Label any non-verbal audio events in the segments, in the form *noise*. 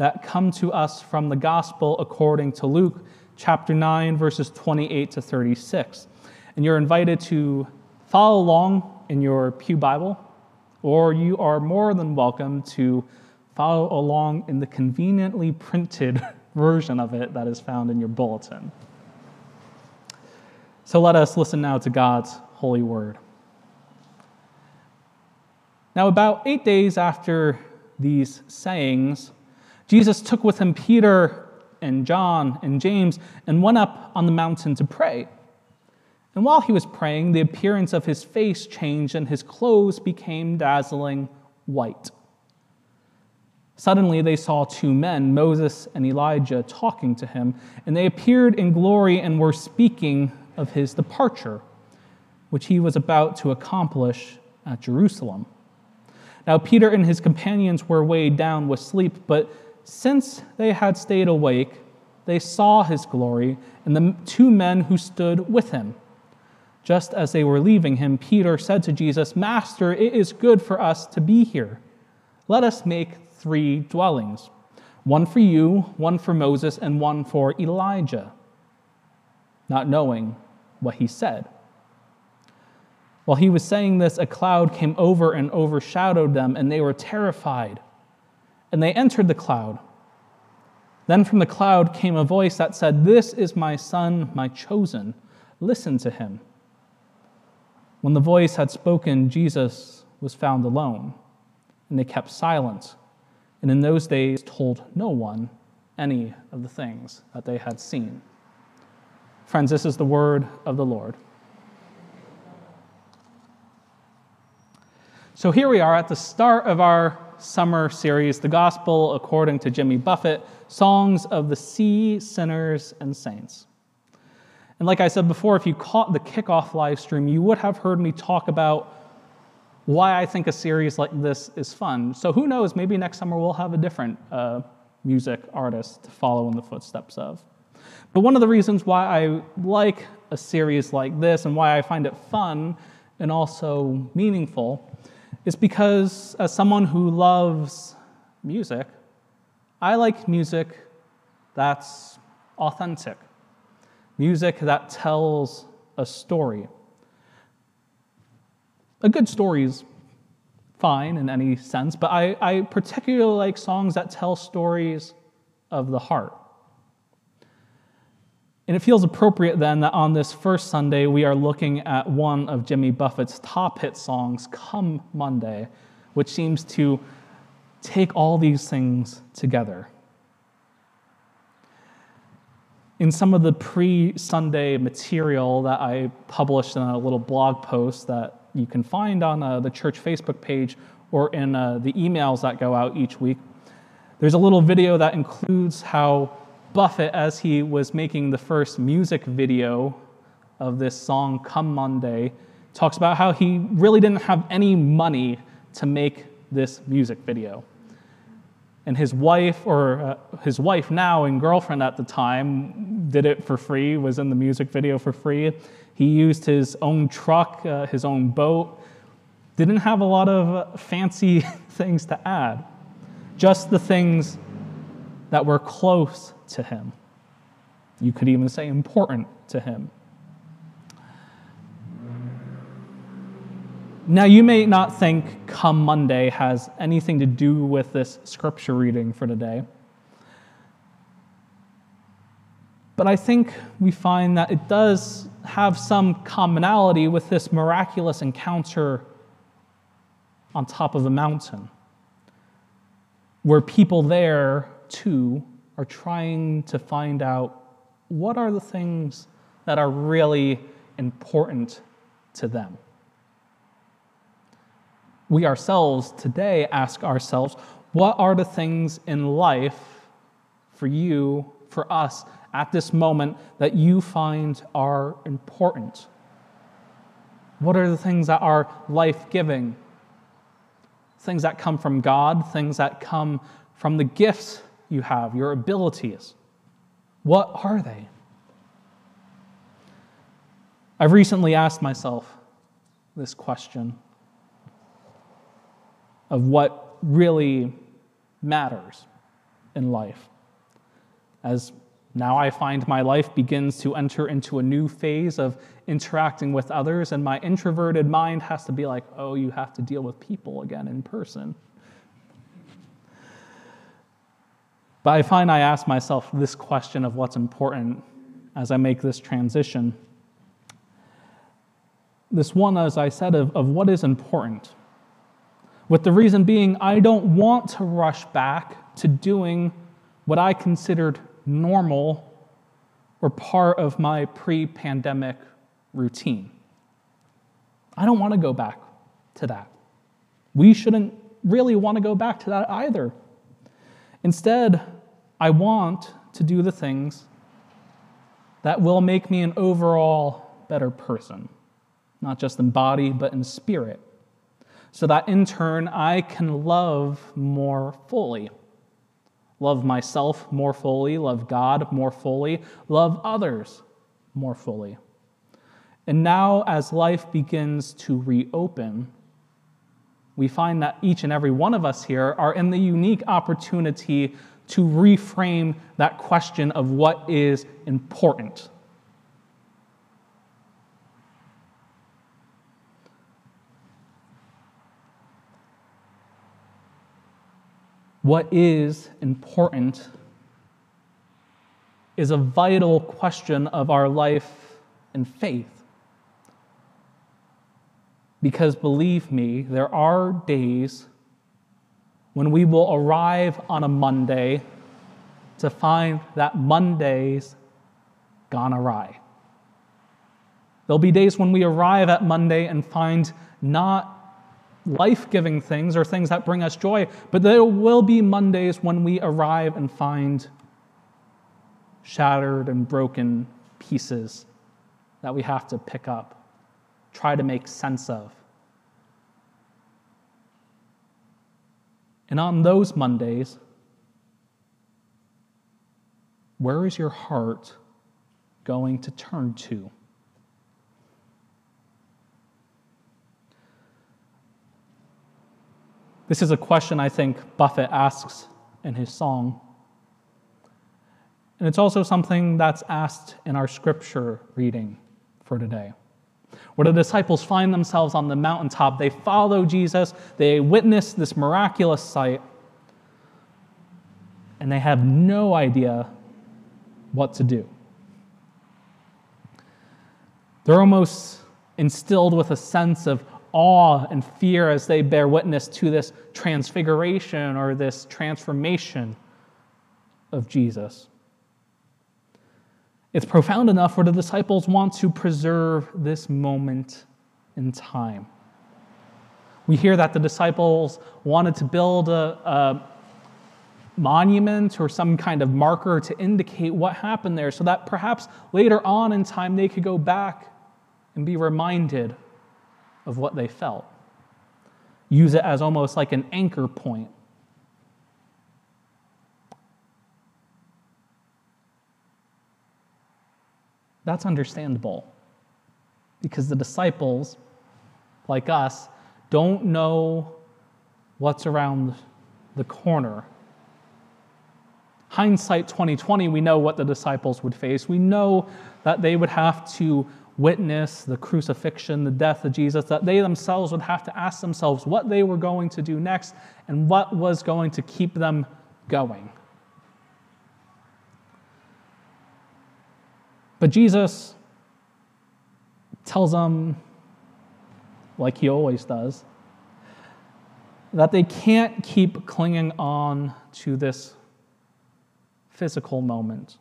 that come to us from the gospel according to Luke chapter 9, verses 28 to 36. And you're invited to follow along in your Pew Bible, or you are more than welcome to follow along in the conveniently printed *laughs* version of it that is found in your bulletin. So let us listen now to God's holy word. Now, about eight days after these sayings, Jesus took with him Peter and John and James and went up on the mountain to pray. And while he was praying, the appearance of his face changed and his clothes became dazzling white. Suddenly they saw two men, Moses and Elijah, talking to him, and they appeared in glory and were speaking of his departure, which he was about to accomplish at Jerusalem. Now, Peter and his companions were weighed down with sleep, but since they had stayed awake, they saw his glory and the two men who stood with him. Just as they were leaving him, Peter said to Jesus, Master, it is good for us to be here. Let us make three dwellings one for you, one for Moses, and one for Elijah, not knowing what he said. While he was saying this, a cloud came over and overshadowed them, and they were terrified. And they entered the cloud. Then from the cloud came a voice that said, This is my son, my chosen. Listen to him. When the voice had spoken, Jesus was found alone, and they kept silent, and in those days told no one any of the things that they had seen. Friends, this is the word of the Lord. So here we are at the start of our summer series, The Gospel According to Jimmy Buffett Songs of the Sea, Sinners, and Saints. And like I said before, if you caught the kickoff live stream, you would have heard me talk about why I think a series like this is fun. So who knows, maybe next summer we'll have a different uh, music artist to follow in the footsteps of. But one of the reasons why I like a series like this and why I find it fun and also meaningful is because, as someone who loves music, I like music that's authentic, music that tells a story. A good story is fine in any sense, but I, I particularly like songs that tell stories of the heart. And it feels appropriate then that on this first Sunday, we are looking at one of Jimmy Buffett's top hit songs, Come Monday, which seems to take all these things together. In some of the pre Sunday material that I published in a little blog post that you can find on uh, the church Facebook page or in uh, the emails that go out each week, there's a little video that includes how Buffett, as he was making the first music video of this song, Come Monday, talks about how he really didn't have any money to make this music video. And his wife, or uh, his wife now and girlfriend at the time, did it for free, was in the music video for free. He used his own truck, uh, his own boat, didn't have a lot of fancy *laughs* things to add, just the things that were close to him. You could even say important to him. Now, you may not think Come Monday has anything to do with this scripture reading for today. But I think we find that it does have some commonality with this miraculous encounter on top of a mountain, where people there too are trying to find out what are the things that are really important to them. We ourselves today ask ourselves, what are the things in life for you, for us, at this moment that you find are important? What are the things that are life giving? Things that come from God, things that come from the gifts you have, your abilities. What are they? I've recently asked myself this question of what really matters in life. As now I find my life begins to enter into a new phase of interacting with others, and my introverted mind has to be like, oh, you have to deal with people again in person. But I find I ask myself this question of what's important as I make this transition. This one, as I said, of, of what is important. With the reason being, I don't want to rush back to doing what I considered normal or part of my pre pandemic routine. I don't want to go back to that. We shouldn't really want to go back to that either. Instead, I want to do the things that will make me an overall better person, not just in body, but in spirit, so that in turn I can love more fully. Love myself more fully, love God more fully, love others more fully. And now, as life begins to reopen, we find that each and every one of us here are in the unique opportunity to reframe that question of what is important. What is important is a vital question of our life and faith. Because believe me, there are days when we will arrive on a Monday to find that Monday's gone awry. There'll be days when we arrive at Monday and find not life giving things or things that bring us joy, but there will be Mondays when we arrive and find shattered and broken pieces that we have to pick up try to make sense of. And on those Mondays, where is your heart going to turn to? This is a question I think Buffett asks in his song. And it's also something that's asked in our scripture reading for today where the disciples find themselves on the mountaintop. They follow Jesus, they witness this miraculous sight, and they have no idea what to do. They're almost instilled with a sense of awe and fear as they bear witness to this transfiguration or this transformation of Jesus. It's profound enough where the disciples want to preserve this moment in time. We hear that the disciples wanted to build a, a monument or some kind of marker to indicate what happened there so that perhaps later on in time they could go back and be reminded of what they felt. Use it as almost like an anchor point That's understandable because the disciples, like us, don't know what's around the corner. Hindsight 2020, we know what the disciples would face. We know that they would have to witness the crucifixion, the death of Jesus, that they themselves would have to ask themselves what they were going to do next and what was going to keep them going. But Jesus tells them, like he always does, that they can't keep clinging on to this physical moment.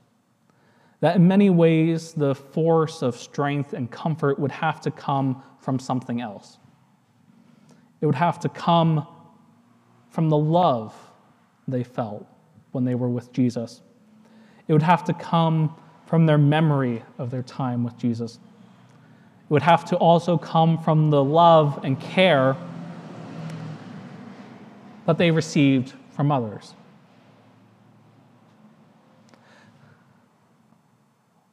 That in many ways, the force of strength and comfort would have to come from something else. It would have to come from the love they felt when they were with Jesus. It would have to come from their memory of their time with Jesus. It would have to also come from the love and care that they received from others.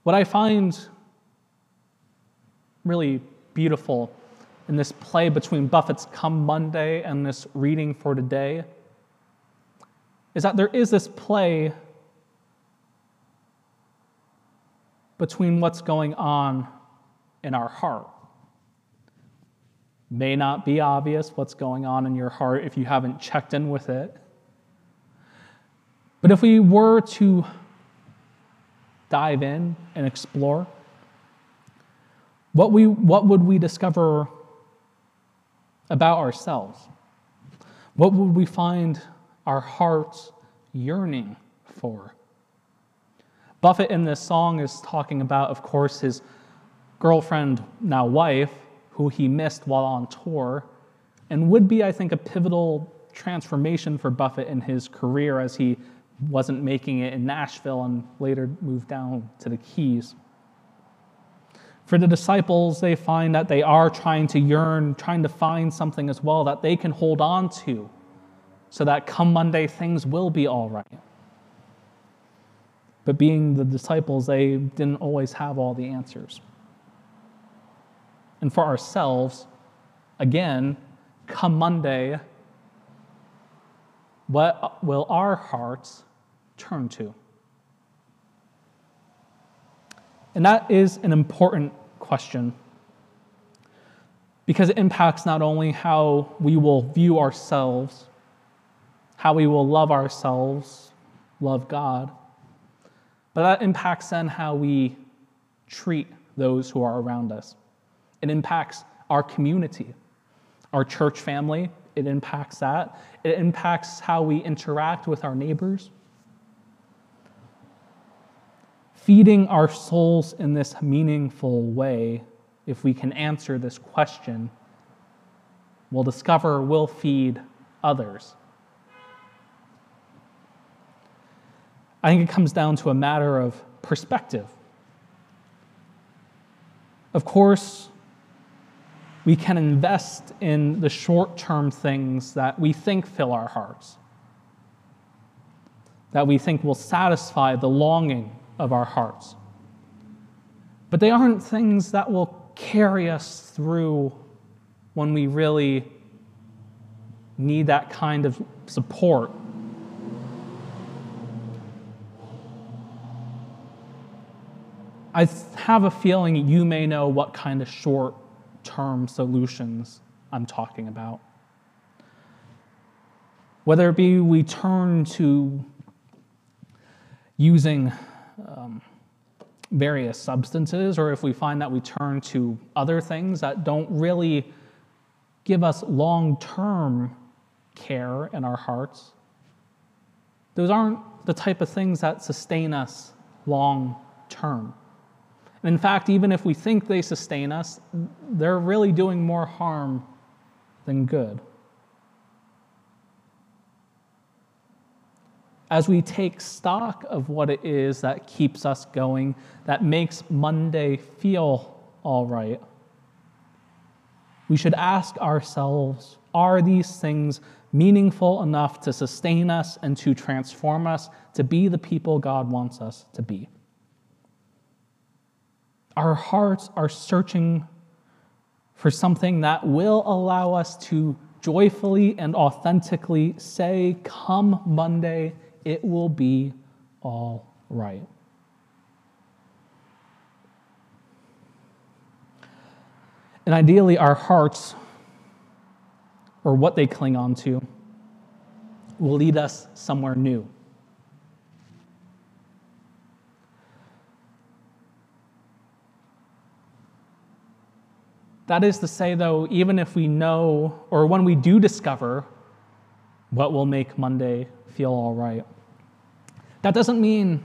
What I find really beautiful in this play between Buffett's Come Monday and this reading for today is that there is this play between what's going on in our heart. May not be obvious what's going on in your heart if you haven't checked in with it. But if we were to dive in and explore, what, we, what would we discover about ourselves? What would we find our hearts yearning for? Buffett in this song is talking about, of course, his girlfriend, now wife, who he missed while on tour, and would be, I think, a pivotal transformation for Buffett in his career as he wasn't making it in Nashville and later moved down to the Keys. For the disciples, they find that they are trying to yearn, trying to find something as well that they can hold on to so that come Monday, things will be all right. But being the disciples, they didn't always have all the answers. And for ourselves, again, come Monday, what will our hearts turn to? And that is an important question because it impacts not only how we will view ourselves, how we will love ourselves, love God, but that impacts then how we treat those who are around us. It impacts our community, our church family. It impacts that. It impacts how we interact with our neighbors. Feeding our souls in this meaningful way, if we can answer this question, we'll discover we'll feed others. I think it comes down to a matter of perspective. Of course, we can invest in the short term things that we think fill our hearts, that we think will satisfy the longing of our hearts. But they aren't things that will carry us through when we really need that kind of support I have a feeling you may know what kind of short term solutions I'm talking about. Whether it be we turn to using um, various substances, or if we find that we turn to other things that don't really give us long term care in our hearts, those aren't the type of things that sustain us long term. In fact, even if we think they sustain us, they're really doing more harm than good. As we take stock of what it is that keeps us going, that makes Monday feel all right, we should ask ourselves are these things meaningful enough to sustain us and to transform us to be the people God wants us to be? Our hearts are searching for something that will allow us to joyfully and authentically say, Come Monday, it will be all right. And ideally, our hearts, or what they cling on to, will lead us somewhere new. That is to say, though, even if we know, or when we do discover what will make Monday feel all right, that doesn't mean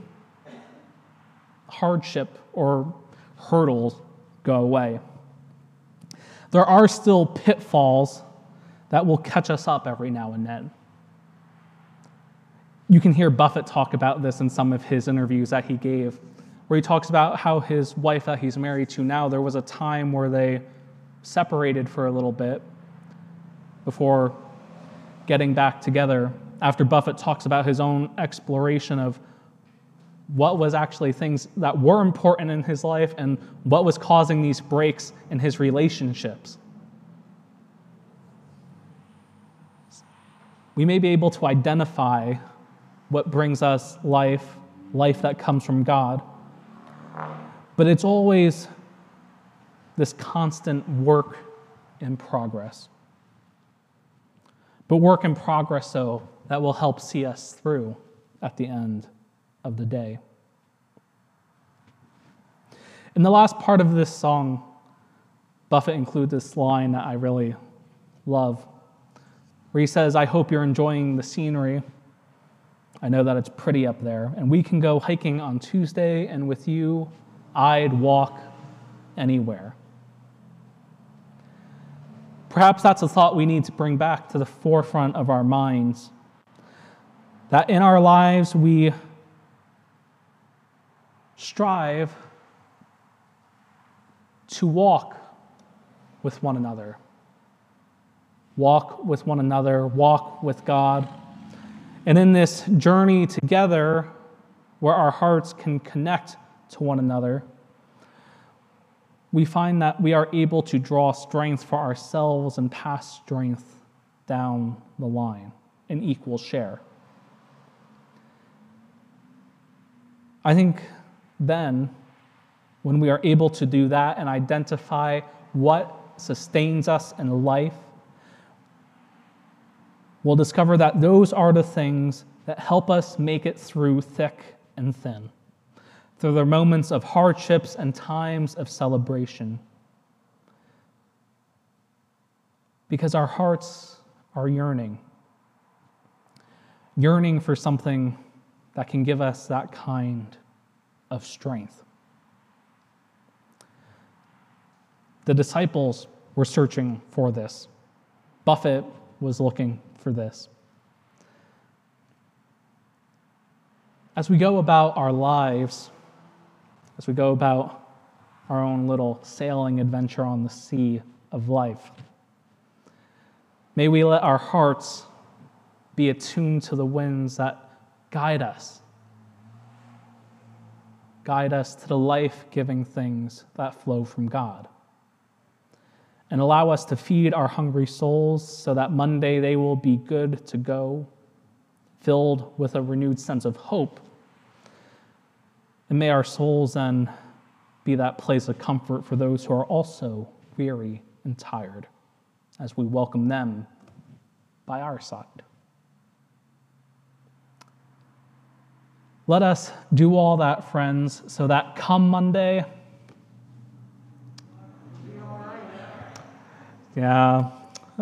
hardship or hurdles go away. There are still pitfalls that will catch us up every now and then. you can hear Buffett talk about this in some of his interviews that he gave, where he talks about how his wife that he's married to now, there was a time where they separated for a little bit before getting back together. After Buffett talks about his own exploration of what was actually things that were important in his life and what was causing these breaks in his relationships. We may be able to identify what brings us life, life that comes from God, but it's always this constant work in progress. But work in progress, so that will help see us through at the end of the day. In the last part of this song, Buffett includes this line that I really love, where he says, I hope you're enjoying the scenery. I know that it's pretty up there, and we can go hiking on Tuesday, and with you, I'd walk anywhere. Perhaps that's a thought we need to bring back to the forefront of our minds. That in our lives we strive to walk with one another. Walk with one another, walk with God. And in this journey together, where our hearts can connect to one another, we find that we are able to draw strength for ourselves and pass strength down the line in equal share. I think then, when we are able to do that and identify what sustains us in life, we'll discover that those are the things that help us make it through thick and thin through the moments of hardships and times of celebration. Because our hearts are yearning, yearning for something that can give us that kind of strength. The disciples were searching for this. Buffett was looking for this. As we go about our lives, as we go about our own little sailing adventure on the sea of life. May we let our hearts be attuned to the winds that guide us, guide us to the life giving things that flow from God. And allow us to feed our hungry souls so that Monday they will be good to go, filled with a renewed sense of hope and may our souls then be that place of comfort for those who are also weary and tired as we welcome them by our side. Let us do all that, friends, so that come Monday, yeah,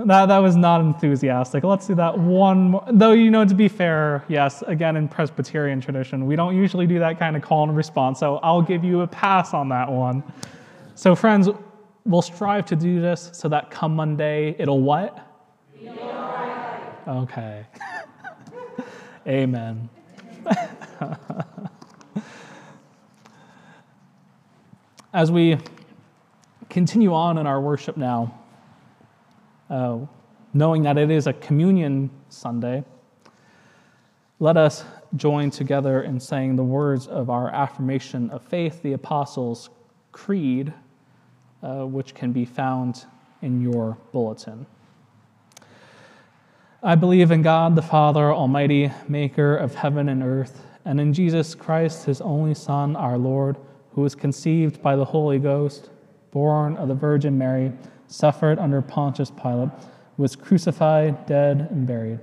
that, that was not enthusiastic. Let's do that one more. Though, you know, to be fair, yes, again, in Presbyterian tradition, we don't usually do that kind of call and response, so I'll give you a pass on that one. So, friends, we'll strive to do this so that come Monday, it'll what? Okay. *laughs* Amen. *laughs* As we continue on in our worship now, uh, knowing that it is a communion Sunday, let us join together in saying the words of our affirmation of faith, the Apostles' Creed, uh, which can be found in your bulletin. I believe in God the Father Almighty, maker of heaven and earth, and in Jesus Christ, his only Son, our Lord, who was conceived by the Holy Ghost, born of the Virgin Mary suffered under Pontius Pilate, was crucified, dead, and buried.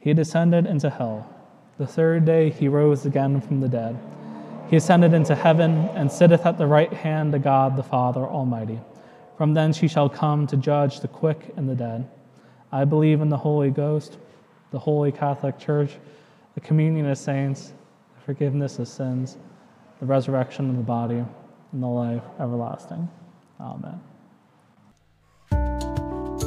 He descended into hell. The third day he rose again from the dead. He ascended into heaven and sitteth at the right hand of God the Father Almighty. From thence he shall come to judge the quick and the dead. I believe in the Holy Ghost, the Holy Catholic Church, the communion of saints, the forgiveness of sins, the resurrection of the body, and the life everlasting. Amen.